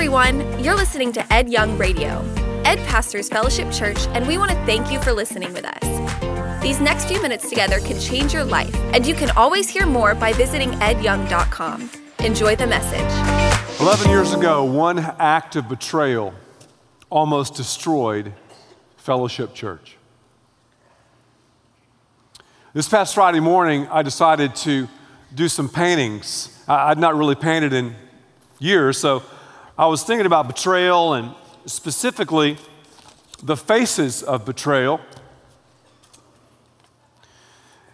everyone. You're listening to Ed Young Radio. Ed pastors Fellowship Church, and we want to thank you for listening with us. These next few minutes together can change your life, and you can always hear more by visiting edyoung.com. Enjoy the message. 11 years ago, one act of betrayal almost destroyed Fellowship Church. This past Friday morning, I decided to do some paintings. I'd not really painted in years, so I was thinking about betrayal and specifically the faces of betrayal.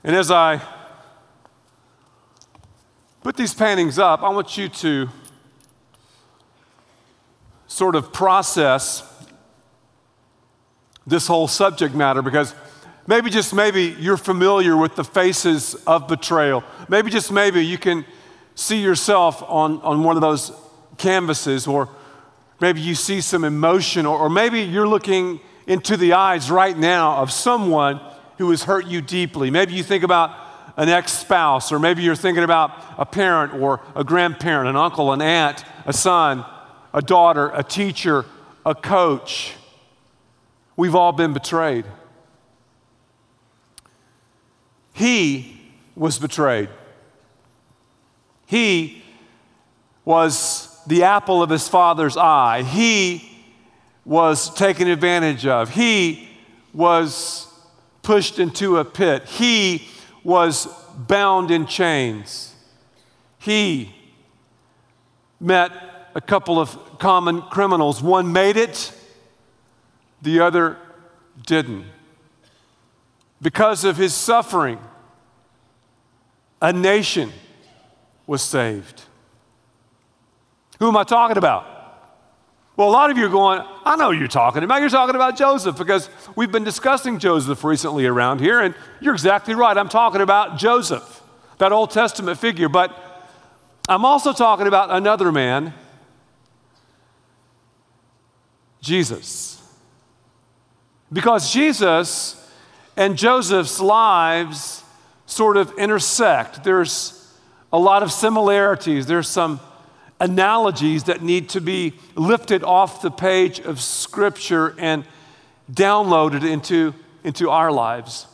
And as I put these paintings up, I want you to sort of process this whole subject matter because maybe just maybe you're familiar with the faces of betrayal. Maybe just maybe you can see yourself on, on one of those canvases, or maybe you see some emotion, or, or maybe you're looking into the eyes right now of someone who has hurt you deeply. Maybe you think about an ex spouse, or maybe you're thinking about a parent or a grandparent, an uncle, an aunt, a son, a daughter, a teacher, a coach. We've all been betrayed. He was betrayed. He was the apple of his father's eye. He was taken advantage of. He was pushed into a pit. He was bound in chains. He met a couple of common criminals. One made it, the other didn't. Because of his suffering, a nation was saved. Who am I talking about? Well, a lot of you are going, I know you're talking about. You're talking about Joseph because we've been discussing Joseph recently around here, and you're exactly right. I'm talking about Joseph, that Old Testament figure. But I'm also talking about another man, Jesus. Because Jesus and Joseph's lives sort of intersect. There's a lot of similarities, there's some analogies that need to be lifted off the page of Scripture and downloaded into, into our lives.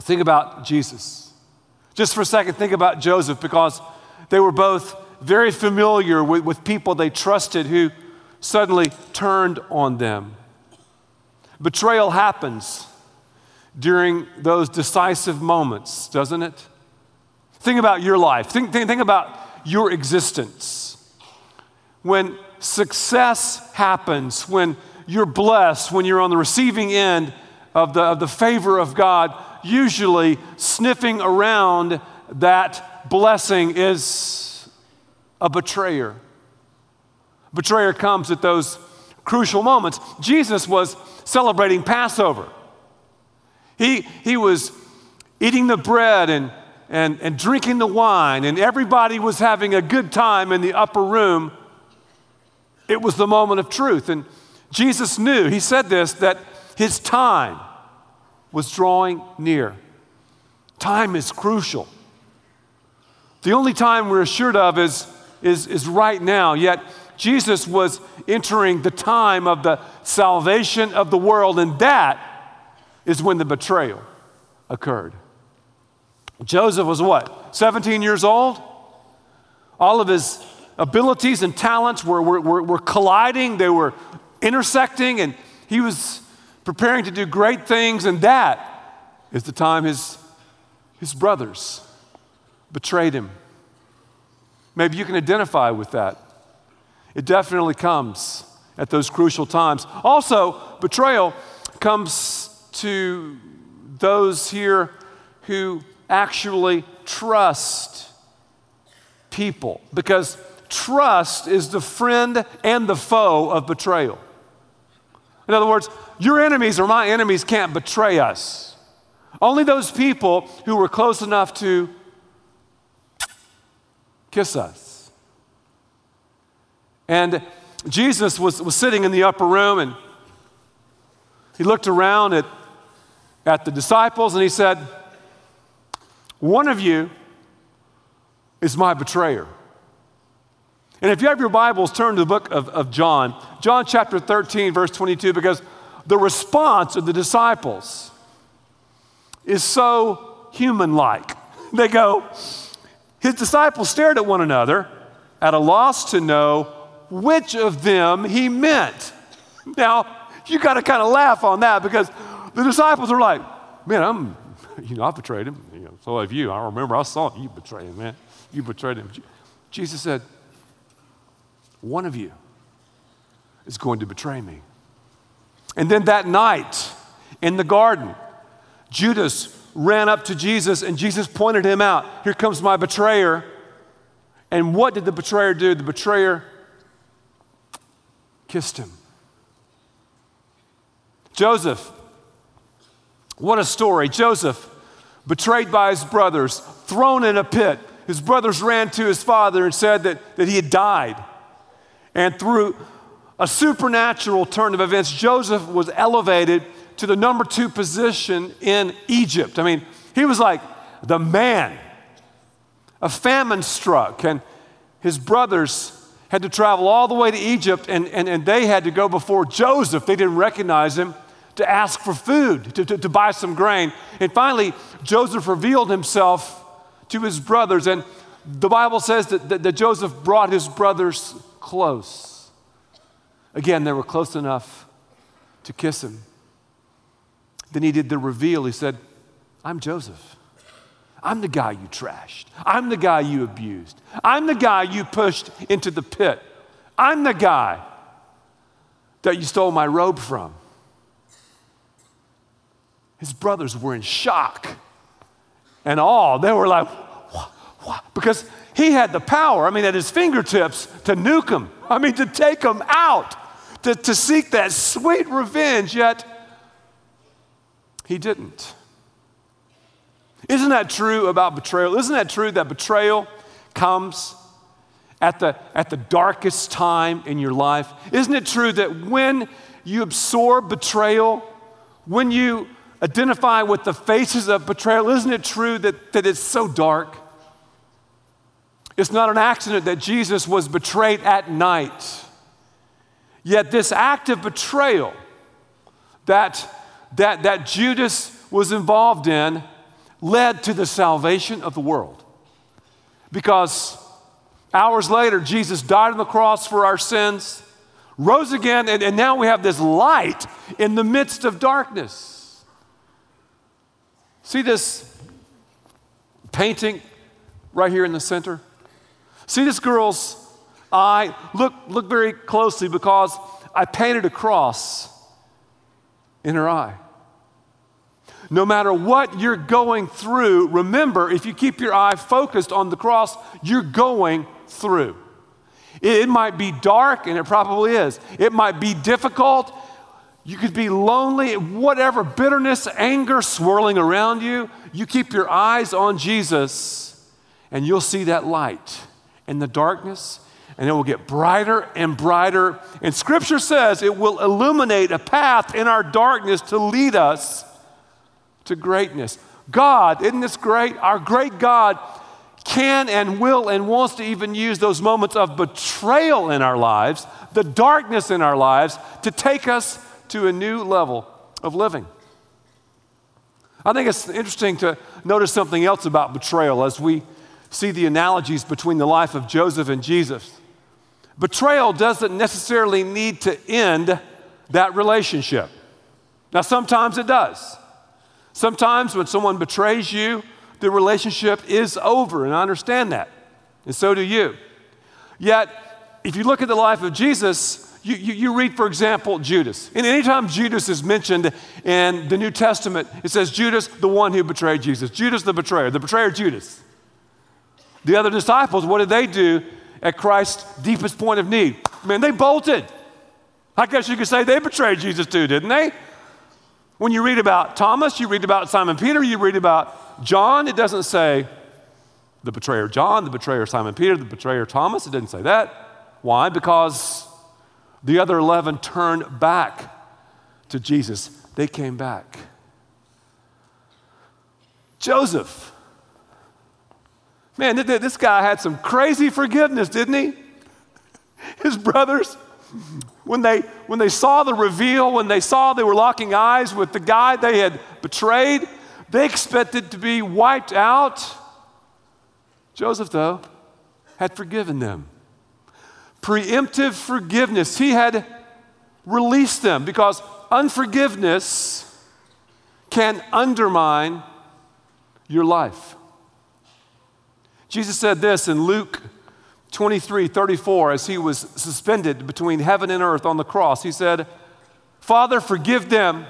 Think about Jesus. Just for a second, think about Joseph because they were both very familiar with, with people they trusted who suddenly turned on them. Betrayal happens during those decisive moments, doesn't it? Think about your life. Think, think, think about your existence. When success happens, when you're blessed, when you're on the receiving end of the, of the favor of God, usually sniffing around that blessing is a betrayer. Betrayer comes at those crucial moments. Jesus was celebrating Passover. He, he was eating the bread and and, and drinking the wine, and everybody was having a good time in the upper room, it was the moment of truth. And Jesus knew, he said this, that his time was drawing near. Time is crucial. The only time we're assured of is, is, is right now, yet Jesus was entering the time of the salvation of the world, and that is when the betrayal occurred. Joseph was what? 17 years old? All of his abilities and talents were, were, were, were colliding, they were intersecting, and he was preparing to do great things. And that is the time his, his brothers betrayed him. Maybe you can identify with that. It definitely comes at those crucial times. Also, betrayal comes to those here who actually trust people because trust is the friend and the foe of betrayal. In other words, your enemies or my enemies can't betray us. Only those people who were close enough to kiss us. And Jesus was, was sitting in the upper room and he looked around at, at the disciples and he said, one of you is my betrayer. And if you have your Bibles, turn to the book of, of John, John chapter 13, verse 22, because the response of the disciples is so human like. They go, his disciples stared at one another at a loss to know which of them he meant. Now, you got to kind of laugh on that because the disciples are like, man, I'm, you know, I betrayed him. You know, so have you. I remember I saw you betray him, man. You betrayed him. Jesus said, one of you is going to betray me. And then that night in the garden, Judas ran up to Jesus and Jesus pointed him out. Here comes my betrayer. And what did the betrayer do? The betrayer kissed him. Joseph, what a story. Joseph, betrayed by his brothers, thrown in a pit. His brothers ran to his father and said that, that he had died. And through a supernatural turn of events, Joseph was elevated to the number two position in Egypt. I mean, he was like the man. A famine struck, and his brothers had to travel all the way to Egypt, and, and, and they had to go before Joseph. They didn't recognize him to ask for food, to, to, to buy some grain. And finally, Joseph revealed himself to his brothers, and the Bible says that, that, that Joseph brought his brothers close. Again, they were close enough to kiss him. Then he did the reveal. He said, I'm Joseph. I'm the guy you trashed. I'm the guy you abused. I'm the guy you pushed into the pit. I'm the guy that you stole my robe from. His brothers were in shock and awe. They were like? Because he had the power, I mean, at his fingertips to nuke them, I mean, to take them out, to, to seek that sweet revenge, yet he didn't. Isn't that true about betrayal? Isn't that true that betrayal comes at the, at the darkest time in your life? Isn't it true that when you absorb betrayal, when you identify with the faces of betrayal, isn't it true that, that it's so dark? It's not an accident that Jesus was betrayed at night. Yet, this act of betrayal that, that, that Judas was involved in led to the salvation of the world. Because hours later, Jesus died on the cross for our sins, rose again, and, and now we have this light in the midst of darkness. See this painting right here in the center? See this girl's eye? Look, look very closely because I painted a cross in her eye. No matter what you're going through, remember if you keep your eye focused on the cross, you're going through. It might be dark, and it probably is. It might be difficult. You could be lonely, whatever, bitterness, anger swirling around you. You keep your eyes on Jesus, and you'll see that light in the darkness, and it will get brighter and brighter. And Scripture says it will illuminate a path in our darkness to lead us to greatness. God, isn't this great? Our great God can and will and wants to even use those moments of betrayal in our lives, the darkness in our lives, to take us to a new level of living. I think it's interesting to notice something else about betrayal as we see the analogies between the life of Joseph and Jesus. Betrayal doesn't necessarily need to end that relationship. Now, sometimes it does. Sometimes when someone betrays you, the relationship is over, and I understand that. And so do you. Yet, if you look at the life of Jesus, you, you, you, read, for example, Judas. And anytime Judas is mentioned in the New Testament, it says Judas, the one who betrayed Jesus. Judas, the betrayer, the betrayer, Judas. The other disciples, what did they do at Christ's deepest point of need? Man, they bolted. I guess you could say they betrayed Jesus too, didn't they? When you read about Thomas, you read about Simon Peter, you read about John, it doesn't say the betrayer John, the betrayer Simon Peter, the betrayer Thomas. It didn't say that. Why? Because the other 11 turned back to Jesus. They came back. Joseph. Man, this guy had some crazy forgiveness, didn't he? His brothers, when they, when they saw the reveal, when they saw they were locking eyes with the guy they had betrayed, they expected to be wiped out. Joseph, though, had forgiven them. Preemptive forgiveness. He had released them because unforgiveness can undermine your life. Jesus said this in Luke 23 34 as he was suspended between heaven and earth on the cross. He said, Father, forgive them,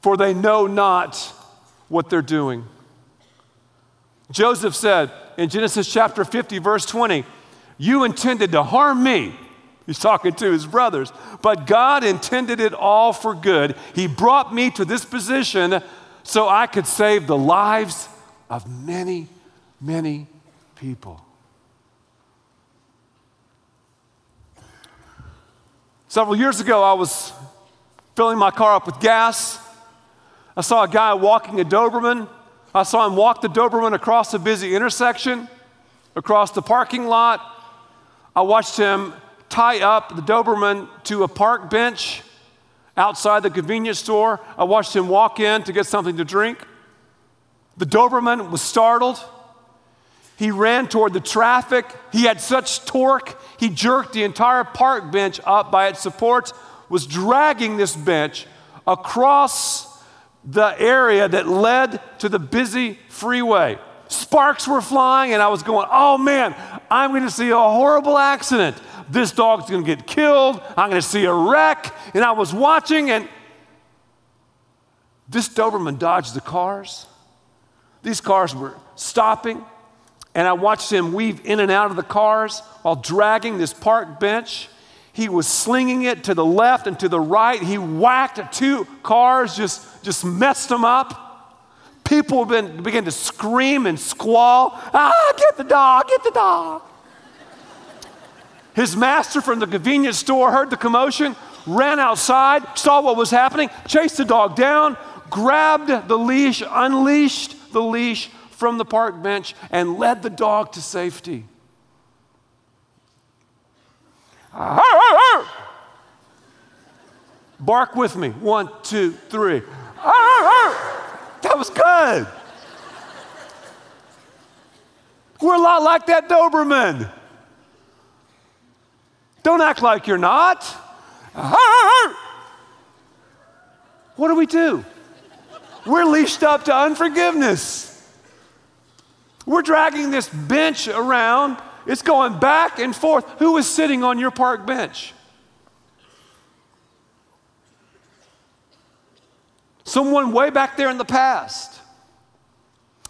for they know not what they're doing. Joseph said in Genesis chapter 50, verse 20, You intended to harm me. He's talking to his brothers, but God intended it all for good. He brought me to this position so I could save the lives of many, many people. Several years ago, I was filling my car up with gas. I saw a guy walking a Doberman. I saw him walk the Doberman across a busy intersection, across the parking lot. I watched him tie up the Doberman to a park bench outside the convenience store. I watched him walk in to get something to drink. The Doberman was startled. He ran toward the traffic. He had such torque, he jerked the entire park bench up by its supports, was dragging this bench across the area that led to the busy freeway. Sparks were flying, and I was going, oh man, I'm going to see a horrible accident. This dog's going to get killed. I'm going to see a wreck. And I was watching, and this Doberman dodged the cars. These cars were stopping, and I watched him weave in and out of the cars while dragging this park bench. He was slinging it to the left and to the right. He whacked two cars, just, just messed them up. People began to scream and squall, ah, get the dog, get the dog. His master from the convenience store heard the commotion, ran outside, saw what was happening, chased the dog down, grabbed the leash, unleashed the leash from the park bench, and led the dog to safety. Bark with me. One, two, three. That was good. We're a lot like that Doberman. Don't act like you're not. What do we do? We're leashed up to unforgiveness. We're dragging this bench around. It's going back and forth. Who is sitting on your park bench? Someone way back there in the past.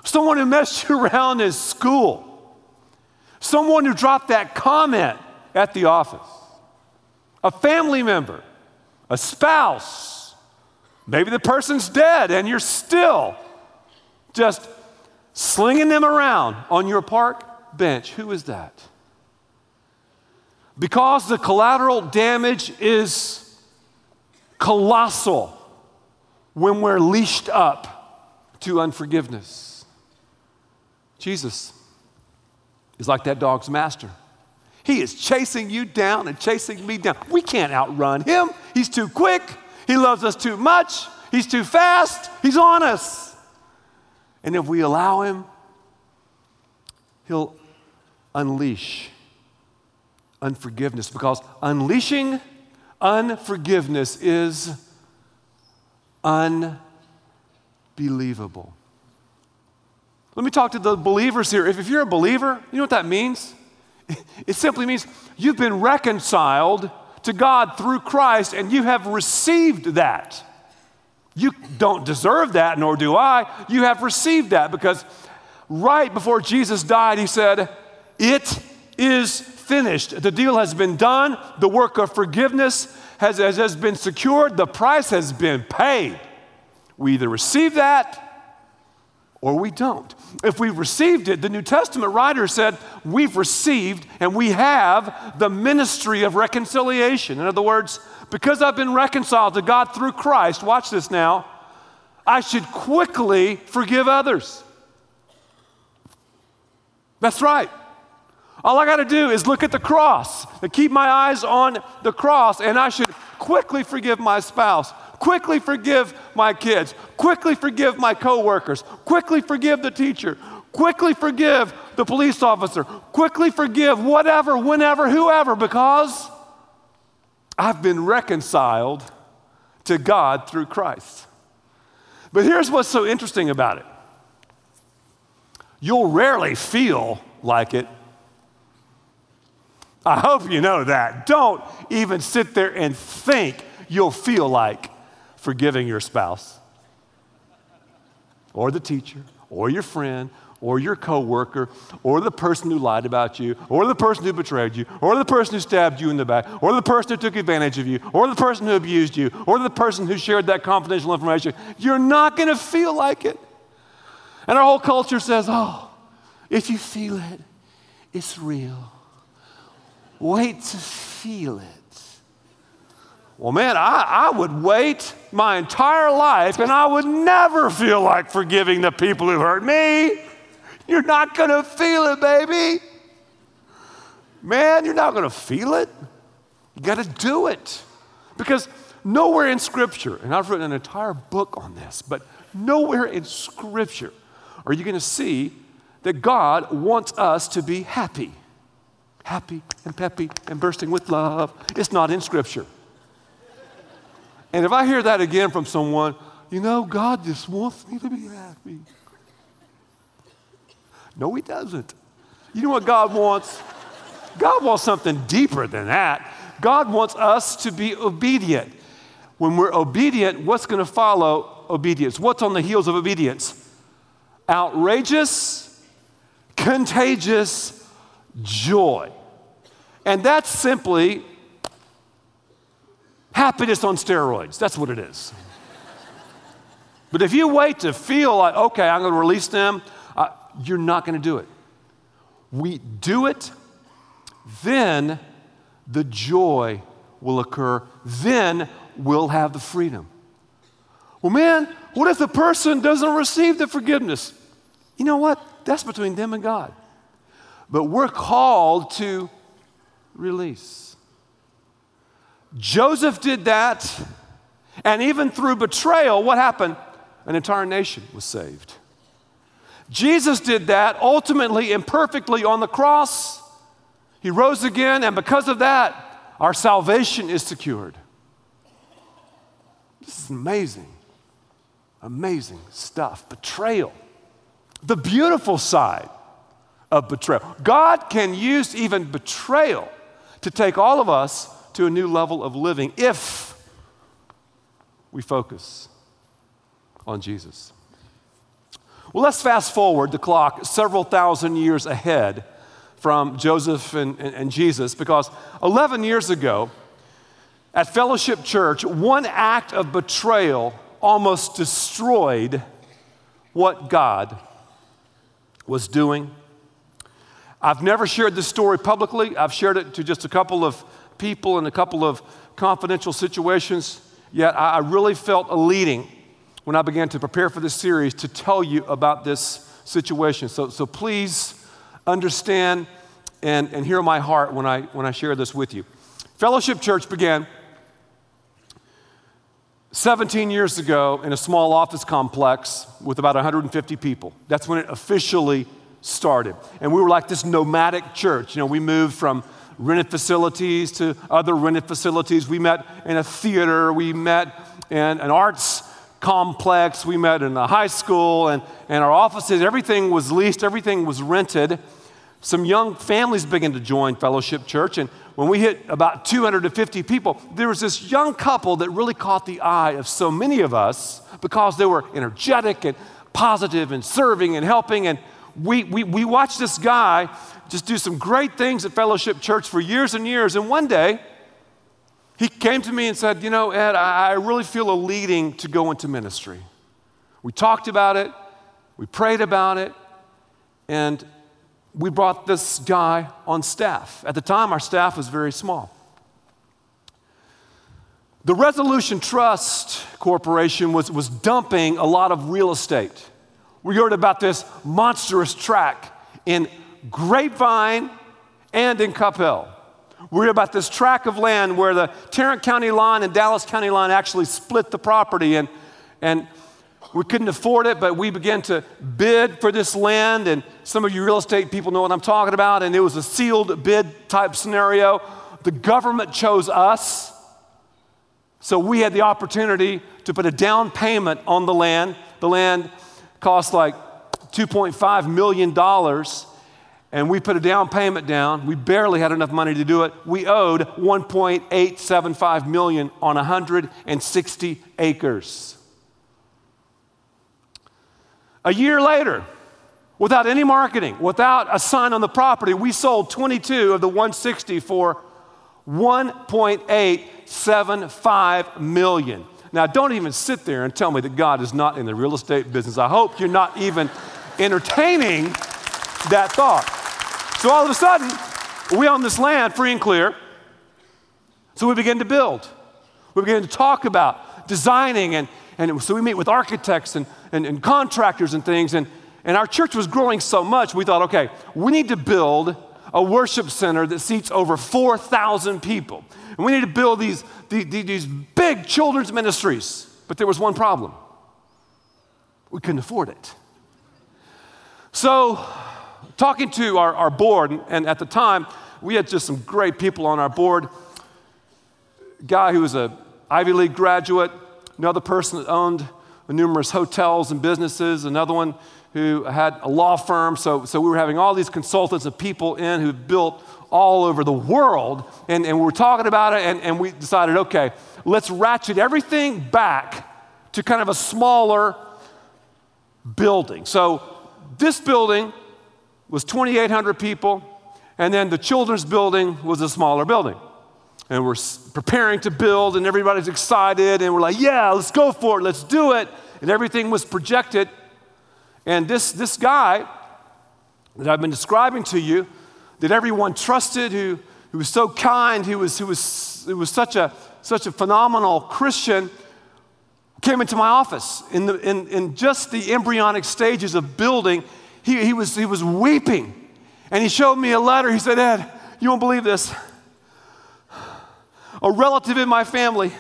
Someone who messed you around in school. Someone who dropped that comment at the office, a family member, a spouse. Maybe the person's dead and you're still just slinging them around on your park bench. Who is that? Because the collateral damage is colossal when we're leashed up to unforgiveness. Jesus is like that dog's master. He is chasing you down and chasing me down. We can't outrun him. He's too quick. He loves us too much. He's too fast. He's on us. And if we allow him, he'll unleash unforgiveness because unleashing unforgiveness is unbelievable. Let me talk to the believers here. If, if you're a believer, you know what that means? It simply means you've been reconciled to God through Christ and you have received that. You don't deserve that, nor do I. You have received that because right before Jesus died, he said, It is finished. The deal has been done. The work of forgiveness has, has, has been secured. The price has been paid. We either receive that or we don't. If we've received it, the New Testament writer said, we've received and we have the ministry of reconciliation. In other words, because I've been reconciled to God through Christ, watch this now, I should quickly forgive others. That's right. All I got to do is look at the cross and keep my eyes on the cross, and I should quickly forgive my spouse, quickly forgive my kids, quickly forgive my coworkers, quickly forgive the teacher, quickly forgive the police officer, quickly forgive whatever, whenever, whoever, because I've been reconciled to God through Christ. But here's what's so interesting about it you'll rarely feel like it. I hope you know that. Don't even sit there and think you'll feel like forgiving your spouse or the teacher or your friend or your coworker or the person who lied about you or the person who betrayed you or the person who stabbed you in the back or the person who took advantage of you or the person who abused you or the person who shared that confidential information. You're not going to feel like it. And our whole culture says, oh, if you feel it, it's real. Wait to feel it. Well, man, I, I would wait my entire life and I would never feel like forgiving the people who hurt me. You're not going to feel it, baby. Man, you're not going to feel it. You got to do it. Because nowhere in Scripture, and I've written an entire book on this, but nowhere in Scripture are you going to see that God wants us to be happy. Happy and peppy and bursting with love. It's not in Scripture. And if I hear that again from someone, you know, God just wants me to be happy. No, He doesn't. You know what God wants? God wants something deeper than that. God wants us to be obedient. When we're obedient, what's going to follow obedience? What's on the heels of obedience? Outrageous, contagious joy. And that's simply happiness on steroids. That's what it is. but if you wait to feel like, okay, I'm going to release them, uh, you're not going to do it. We do it, then the joy will occur, then we'll have the freedom. Well, man, what if the person doesn't receive the forgiveness? You know what? That's between them and God. But we're called to release. Joseph did that, and even through betrayal, what happened? An entire nation was saved. Jesus did that ultimately and perfectly on the cross. He rose again, and because of that, our salvation is secured. This is amazing. Amazing stuff. Betrayal. The beautiful side of betrayal. God can use even betrayal to take all of us to a new level of living if we focus on Jesus. Well, let's fast forward the clock several thousand years ahead from Joseph and, and, and, Jesus because 11 years ago at Fellowship Church, one act of betrayal almost destroyed what God was doing. I've never shared this story publicly, I've shared it to just a couple of people in a couple of confidential situations, yet I really felt a leading when I began to prepare for this series to tell you about this situation. So, so please understand and, and hear my heart when I, when I share this with you. Fellowship Church began 17 years ago in a small office complex with about 150 people. That's when it officially started. And we were like this nomadic church. You know, we moved from rented facilities to other rented facilities. We met in a theater, we met in an arts complex. We met in a high school, and, and our offices, everything was leased, everything was rented. Some young families began to join Fellowship Church, and when we hit about 250 people, there was this young couple that really caught the eye of so many of us because they were energetic and positive and serving and helping. And we, we, we watched this guy just do some great things at Fellowship Church for years and years. And one day, he came to me and said, You know, Ed, I really feel a leading to go into ministry. We talked about it, we prayed about it, and we brought this guy on staff. At the time, our staff was very small. The Resolution Trust Corporation was, was dumping a lot of real estate. We heard about this monstrous tract in Grapevine, and in Coppell. We heard about this tract of land where the Tarrant County line and Dallas County line actually split the property. And, and we couldn't afford it, but we began to bid for this land. And some of you real estate people know what I'm talking about. And it was a sealed bid type scenario. The government chose us. So we had the opportunity to put a down payment on the land. The land cost like $2.5 million and we put a down payment down. We barely had enough money to do it. We owed 1.875 million on 160 acres. A year later, without any marketing, without a sign on the property, we sold 22 of the 160 for 1.875 million. Now, don't even sit there and tell me that God is not in the real estate business. I hope you're not even entertaining that thought. So all of a sudden, we own this land free and clear. So we begin to build. We begin to talk about designing, and, and so we meet with architects and, and, and contractors and things. And, and our church was growing so much, we thought, okay, we need to build a worship center that seats over 4,000 people. And we need to build these, these, these big children's ministries. But there was one problem we couldn't afford it. So talking to our, our board, and at the time, we had just some great people on our board. Guy who was a Ivy League graduate, another person that owned numerous hotels and businesses, another one who had a law firm. So, so we were having all these consultants and people in who built all over the world. And, and we were talking about it, and, and we decided, okay, let's ratchet everything back to kind of a smaller building. So this building was 2,800 people, and then the children's building was a smaller building. And we're preparing to build, and everybody's excited, and we're like, yeah, let's go for it, let's do it. And everything was projected. And this, this guy that I've been describing to you, that everyone trusted, who, who was so kind, who was, who was, who was such, a, such a phenomenal Christian, came into my office in, the, in, in just the embryonic stages of building he, he, was, he was weeping. And he showed me a letter. He said, Ed, you won't believe this. A relative in my family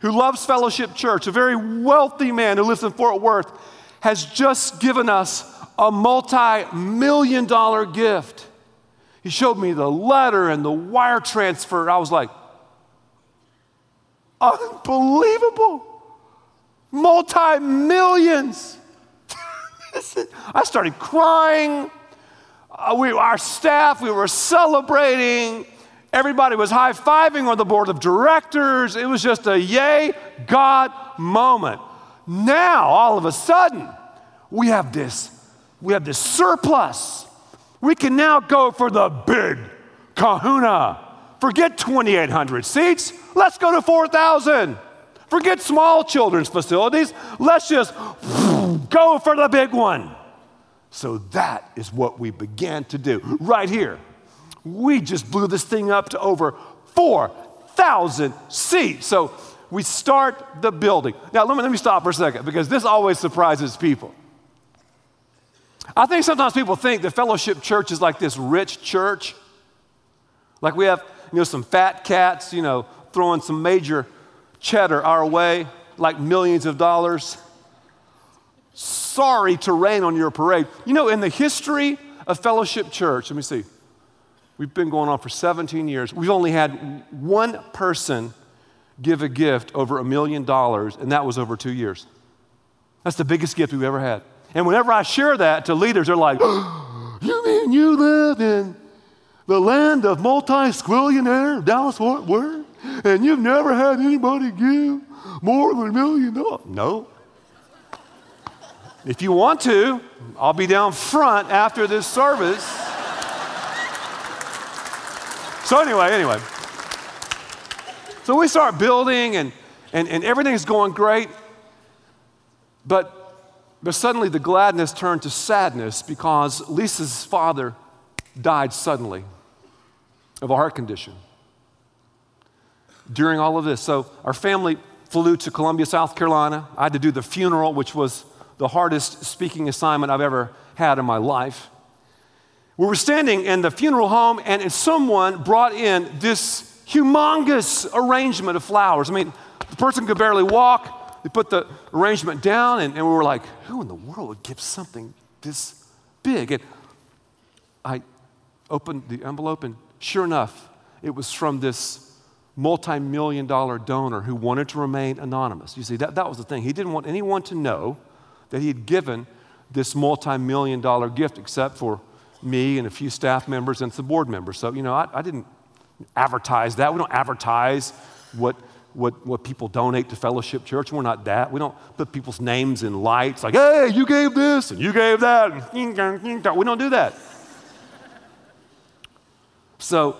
who loves Fellowship Church, a very wealthy man who lives in Fort Worth, has just given us a multi million dollar gift. He showed me the letter and the wire transfer. I was like, unbelievable. Multi millions. I started crying. Uh, we, our staff, we were celebrating. Everybody was high fiving on the board of directors. It was just a yay, God moment. Now, all of a sudden, we have this, we have this surplus. We can now go for the big kahuna. Forget 2,800 seats. Let's go to 4,000. Forget small children's facilities. Let's just Go for the big one. So that is what we began to do right here. We just blew this thing up to over 4,000 seats. So we start the building. Now, let me, let me stop for a second because this always surprises people. I think sometimes people think that Fellowship Church is like this rich church. Like we have, you know, some fat cats, you know, throwing some major cheddar our way, like millions of dollars sorry to rain on your parade. You know, in the history of Fellowship Church, let me see, we've been going on for 17 years. We've only had one person give a gift over a million dollars, and that was over two years. That's the biggest gift we've ever had. And whenever I share that to leaders, they're like, You mean you live in the land of multi squillionaire, Dallas Fort Worth, and you've never had anybody give more than a million dollars? No. If you want to, I'll be down front after this service. so, anyway, anyway. So we start building and, and, and everything's going great. But, but suddenly the gladness turned to sadness because Lisa's father died suddenly of a heart condition during all of this. So our family flew to Columbia, South Carolina. I had to do the funeral, which was the hardest speaking assignment I've ever had in my life. we were standing in the funeral home, and someone brought in this humongous arrangement of flowers. I mean, the person could barely walk. They put the arrangement down, and, and we were like, who in the world would give something this big? And I opened the envelope, and sure enough, it was from this multi million dollar donor who wanted to remain anonymous. You see, that, that was the thing. He didn't want anyone to know that he had given this multi million dollar gift except for me and a few staff members and some board members. So, you know, I, I didn't advertise that. We don't advertise what, what, what people donate to Fellowship Church. We're not that. We don't put people's names in lights like, hey, you gave this and you gave that. We don't do that. So,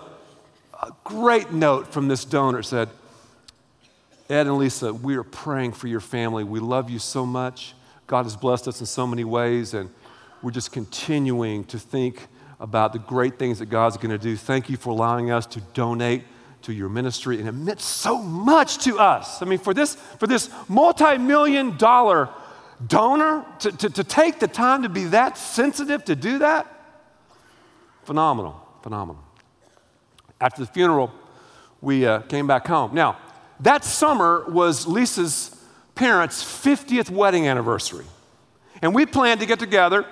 a great note from this donor said, Ed and Lisa, we are praying for your family. We love you so much. God has blessed us in so many ways, and we're just continuing to think about the great things that God's going to do. Thank you for allowing us to donate to your ministry, and it meant so much to us. I mean, for this, for this multi million dollar donor to, to, to take the time to be that sensitive to do that, phenomenal, phenomenal. After the funeral, we uh, came back home. Now, that summer was Lisa's parents' 50th wedding anniversary. And we planned to get together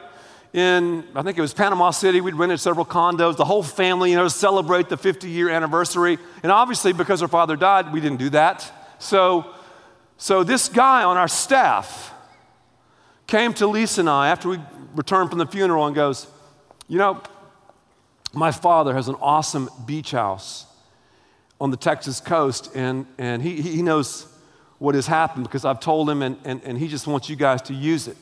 in, I think it was Panama City. We'd rented several condos, the whole family, you know, celebrate the 50 year anniversary. And obviously, because her father died, we didn't do that. So, so this guy on our staff came to Lisa and I after we returned from the funeral and goes, You know, my father has an awesome beach house on the Texas coast, and, and he, he knows what has happened because I've told him, and, and, and he just wants you guys to use it.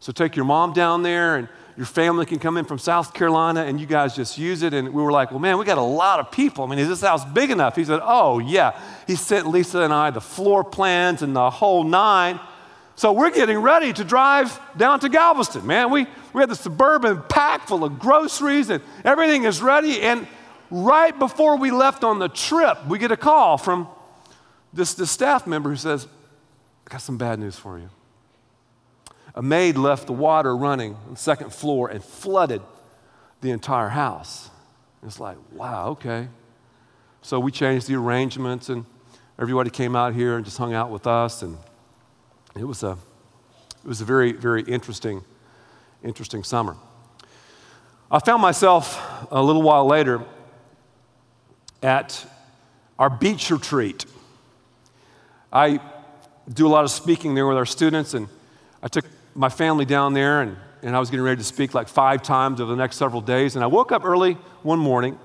So take your mom down there, and your family can come in from South Carolina, and you guys just use it. And we were like, well, man, we got a lot of people. I mean, is this house big enough? He said, oh, yeah. He sent Lisa and I the floor plans and the whole nine. So we're getting ready to drive down to Galveston, man. We, we had the suburban packed full of groceries and everything is ready. And right before we left on the trip, we get a call from this, this staff member who says, I got some bad news for you. A maid left the water running on the second floor and flooded the entire house. It's like, wow, okay. So we changed the arrangements and everybody came out here and just hung out with us and it was a, it was a very, very interesting, interesting summer. I found myself a little while later at our beach retreat. I do a lot of speaking there with our students, and I took my family down there, and, and I was getting ready to speak like five times over the next several days. And I woke up early one morning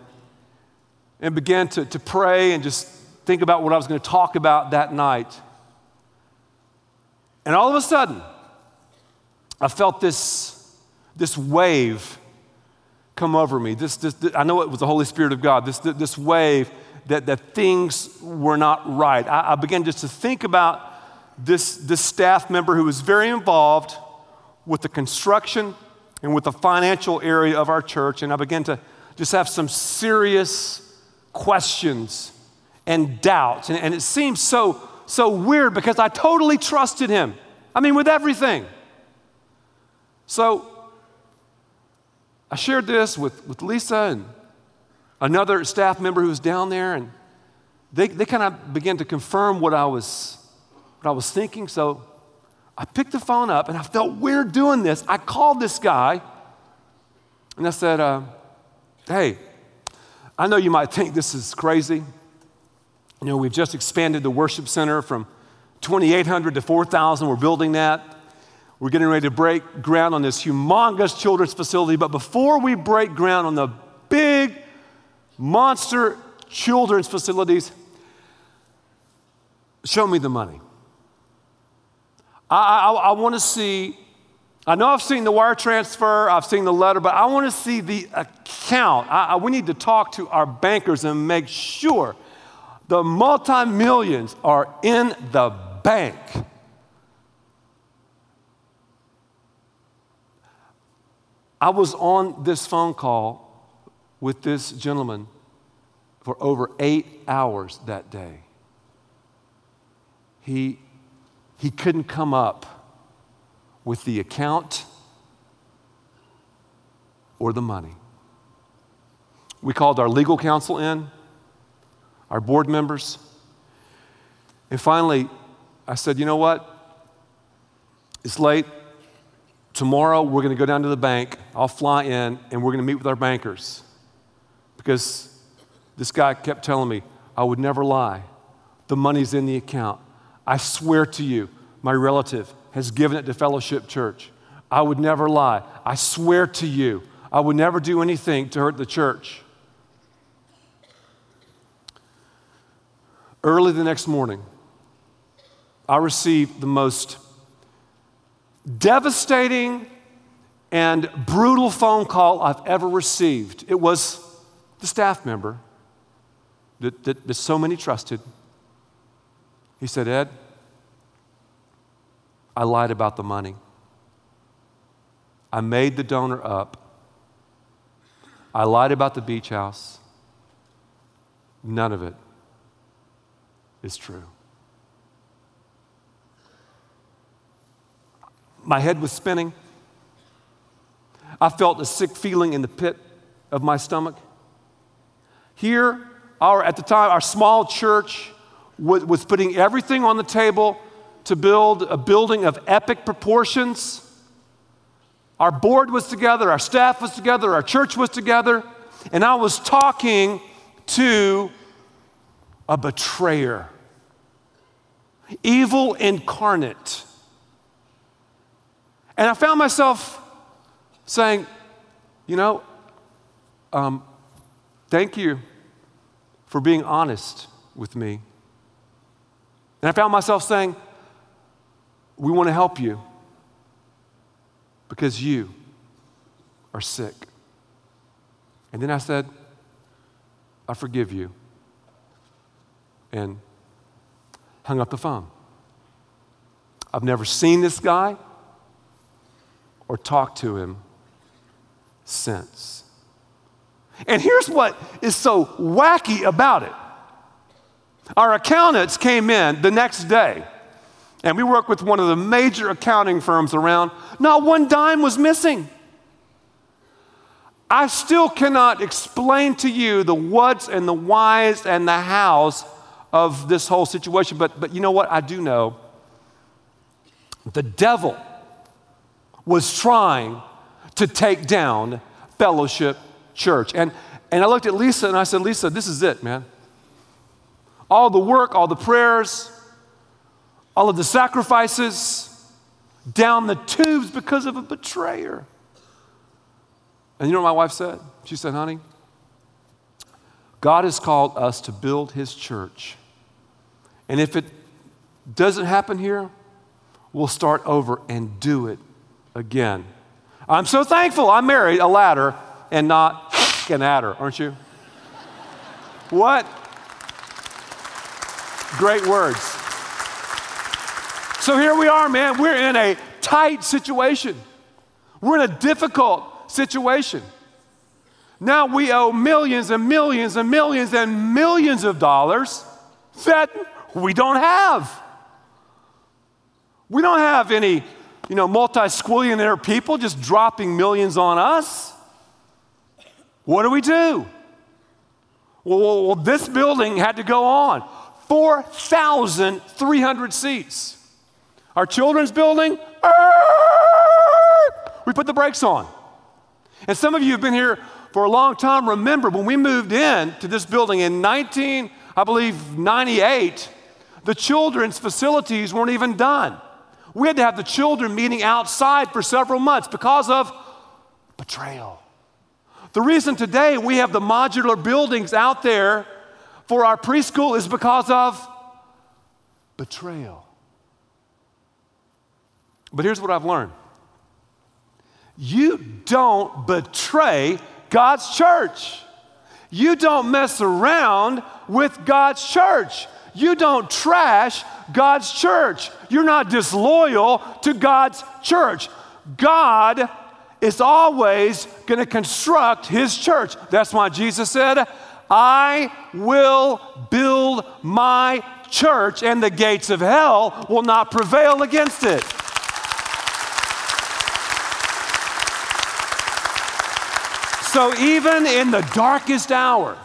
and began to, to pray and just think about what I was going to talk about that night. And all of a sudden, I felt this, this wave come over me. This, this, this, I know it was the Holy Spirit of God, this, this wave that, that things were not right. I, I began just to think about this, this staff member who was very involved with the construction and with the financial area of our church. And I began to just have some serious questions and doubts. And, and it seemed so so weird because I totally trusted him. I mean, with everything. So I shared this with, with Lisa and another staff member who was down there, and they, they kind of began to confirm what I was what I was thinking. So I picked the phone up and I felt weird doing this. I called this guy and I said, uh, Hey, I know you might think this is crazy. You know, we've just expanded the worship center from 2,800 to 4,000. We're building that. We're getting ready to break ground on this humongous children's facility. But before we break ground on the big monster children's facilities, show me the money. I, I, I want to see, I know I've seen the wire transfer, I've seen the letter, but I want to see the account. I, we need to talk to our bankers and make sure the multi millions are in the bank. I was on this phone call with this gentleman for over eight hours that day. He, he couldn't come up with the account or the money. We called our legal counsel in, our board members. And finally, I said, you know what? It's late. Tomorrow, we're going to go down to the bank. I'll fly in and we're going to meet with our bankers. Because this guy kept telling me, I would never lie. The money's in the account. I swear to you, my relative has given it to Fellowship Church. I would never lie. I swear to you, I would never do anything to hurt the church. Early the next morning, I received the most devastating and brutal phone call I've ever received. It was the staff member that, that, that so many trusted. He said, Ed, I lied about the money. I made the donor up. I lied about the beach house. None of it is true. My head was spinning. I felt a sick feeling in the pit of my stomach. Here, our, at the time, our small church was, was putting everything on the table to build a building of epic proportions. Our board was together, our staff was together, our church was together, and I was talking to a betrayer, evil incarnate. And I found myself saying, you know, um, thank you for being honest with me. And I found myself saying, we want to help you because you are sick. And then I said, I forgive you. And hung up the phone. I've never seen this guy or talked to him since. And here's what is so wacky about it our accountants came in the next day and we work with one of the major accounting firms around. Not one dime was missing. I still cannot explain to you the what's and the whys and the hows of this whole situation, but, but you know what? I do know. The devil was trying to take down Fellowship Church. And, and I looked at Lisa and I said, Lisa, this is it, man. All the work, all the prayers, all of the sacrifices down the tubes because of a betrayer. And you know what my wife said? She said, honey, God has called us to build his church. And if it doesn't happen here, we'll start over and do it again. I'm so thankful I married a ladder and not an adder, aren't you? what? Great words. So here we are, man. We're in a tight situation. We're in a difficult situation. Now we owe millions and millions and millions and millions of dollars that we don't have. We don't have any, you know, multi-squillionaire people just dropping millions on us. What do we do? Well, well, well this building had to go on. 4,300 seats. Our children's building, we put the brakes on. And some of you have been here for a long time. Remember, when we moved in to this building in 19, I believe, 98, the children's facilities weren't even done. We had to have the children meeting outside for several months because of betrayal. The reason today we have the modular buildings out there for our preschool is because of betrayal. But here's what I've learned you don't betray God's church. You don't mess around with God's church. You don't trash God's church. You're not disloyal to God's church. God is always going to construct his church. That's why Jesus said, I will build my church, and the gates of hell will not prevail against it. So even in the darkest hour,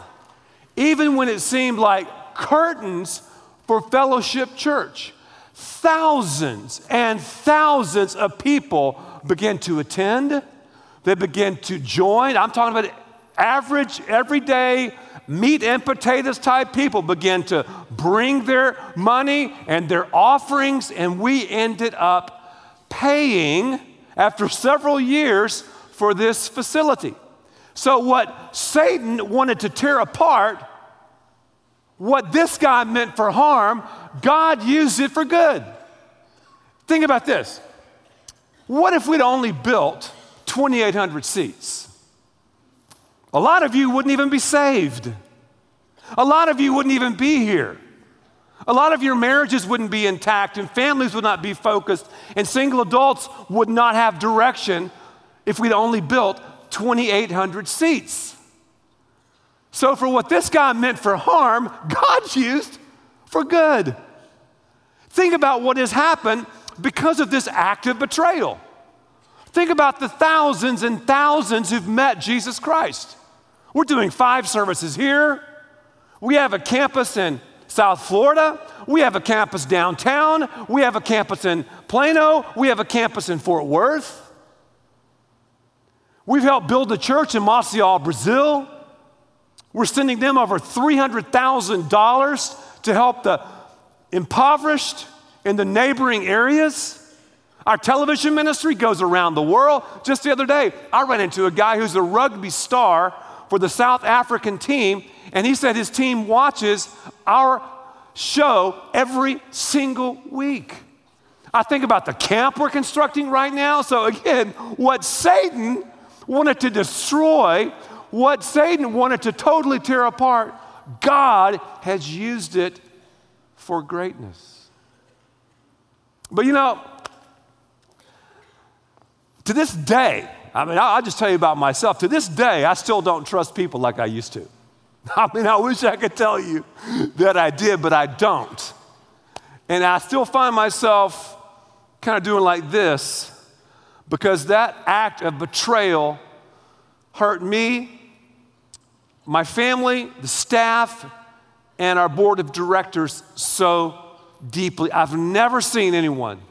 even when it seemed like curtains for Fellowship Church, thousands and thousands of people began to attend. They began to join. I'm talking about average, everyday meat and potatoes type people began to bring their money and their offerings, and we ended up paying after several years for this facility. So, what Satan wanted to tear apart, what this guy meant for harm, God used it for good. Think about this. What if we'd only built 2,800 seats? A lot of you wouldn't even be saved. A lot of you wouldn't even be here. A lot of your marriages wouldn't be intact, and families would not be focused, and single adults would not have direction if we'd only built 2,800 seats. So, for what this guy meant for harm, God's used for good. Think about what has happened because of this act of betrayal. Think about the thousands and thousands who've met Jesus Christ. We're doing five services here. We have a campus in South Florida. We have a campus downtown. We have a campus in Plano. We have a campus in Fort Worth. We've helped build a church in Maceió, Brazil. We're sending them over $300,000 to help the impoverished in the neighboring areas. Our television ministry goes around the world. Just the other day, I ran into a guy who's a rugby star for the South African team, and he said his team watches our show every single week. I think about the camp we're constructing right now. So, again, what Satan wanted to destroy, what Satan wanted to totally tear apart, God has used it for greatness. But you know, to this day, I mean, I'll just tell you about myself. To this day, I still don't trust people like I used to. I mean, I wish I could tell you that I did, but I don't. And I still find myself kind of doing like this because that act of betrayal hurt me, my family, the staff, and our board of directors so deeply. I've never seen anyone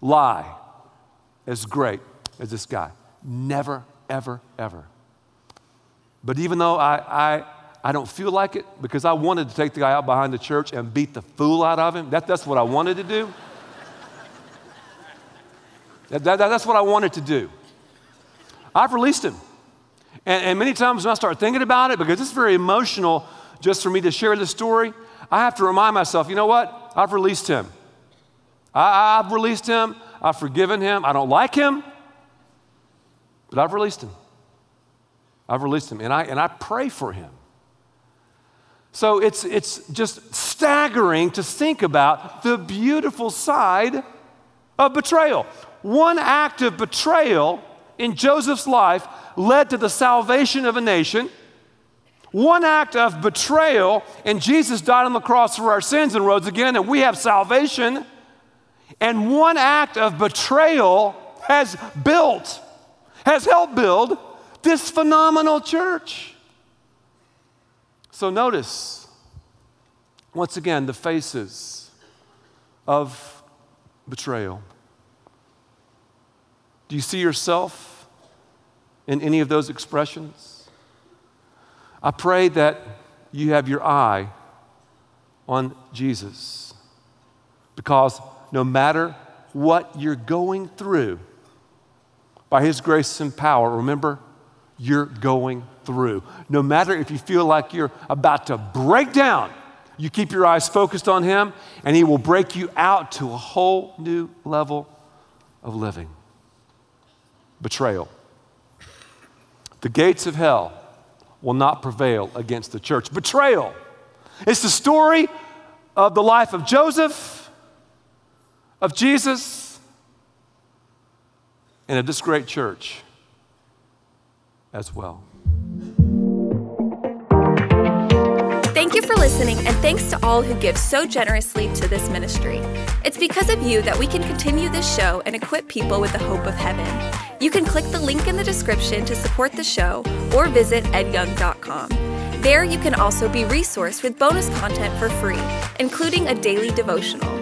lie as great as this guy. Never, ever, ever. But even though I, I, I don't feel like it because I wanted to take the guy out behind the church and beat the fool out of him, that, that's what I wanted to do. that, that, that's what I wanted to do. I've released him. And, and many times when I start thinking about it, because it's very emotional just for me to share this story, I have to remind myself, you know what? I've released him. I, I've released him. I've forgiven him. I don't like him. But I've released him. I've released him. And I, and I pray for him. So it's, it's just staggering to think about the beautiful side of betrayal. One act of betrayal in Joseph's life led to the salvation of a nation. One act of betrayal, and Jesus died on the cross for our sins and rose again, and we have salvation. And one act of betrayal has built has helped build this phenomenal church. So notice, once again, the faces of betrayal. Do you see yourself in any of those expressions? I pray that you have your eye on Jesus because no matter what you're going through, by His grace and power, remember, you're going through. No matter if you feel like you're about to break down, you keep your eyes focused on Him, and He will break you out to a whole new level of living. Betrayal. The gates of hell will not prevail against the church. Betrayal. It's the story of the life of Joseph, of Jesus, and of this great church as well. Thank you for listening, and thanks to all who give so generously to this ministry. It's because of you that we can continue this show and equip people with the hope of heaven. You can click the link in the description to support the show or visit edyoung.com. There, you can also be resourced with bonus content for free, including a daily devotional.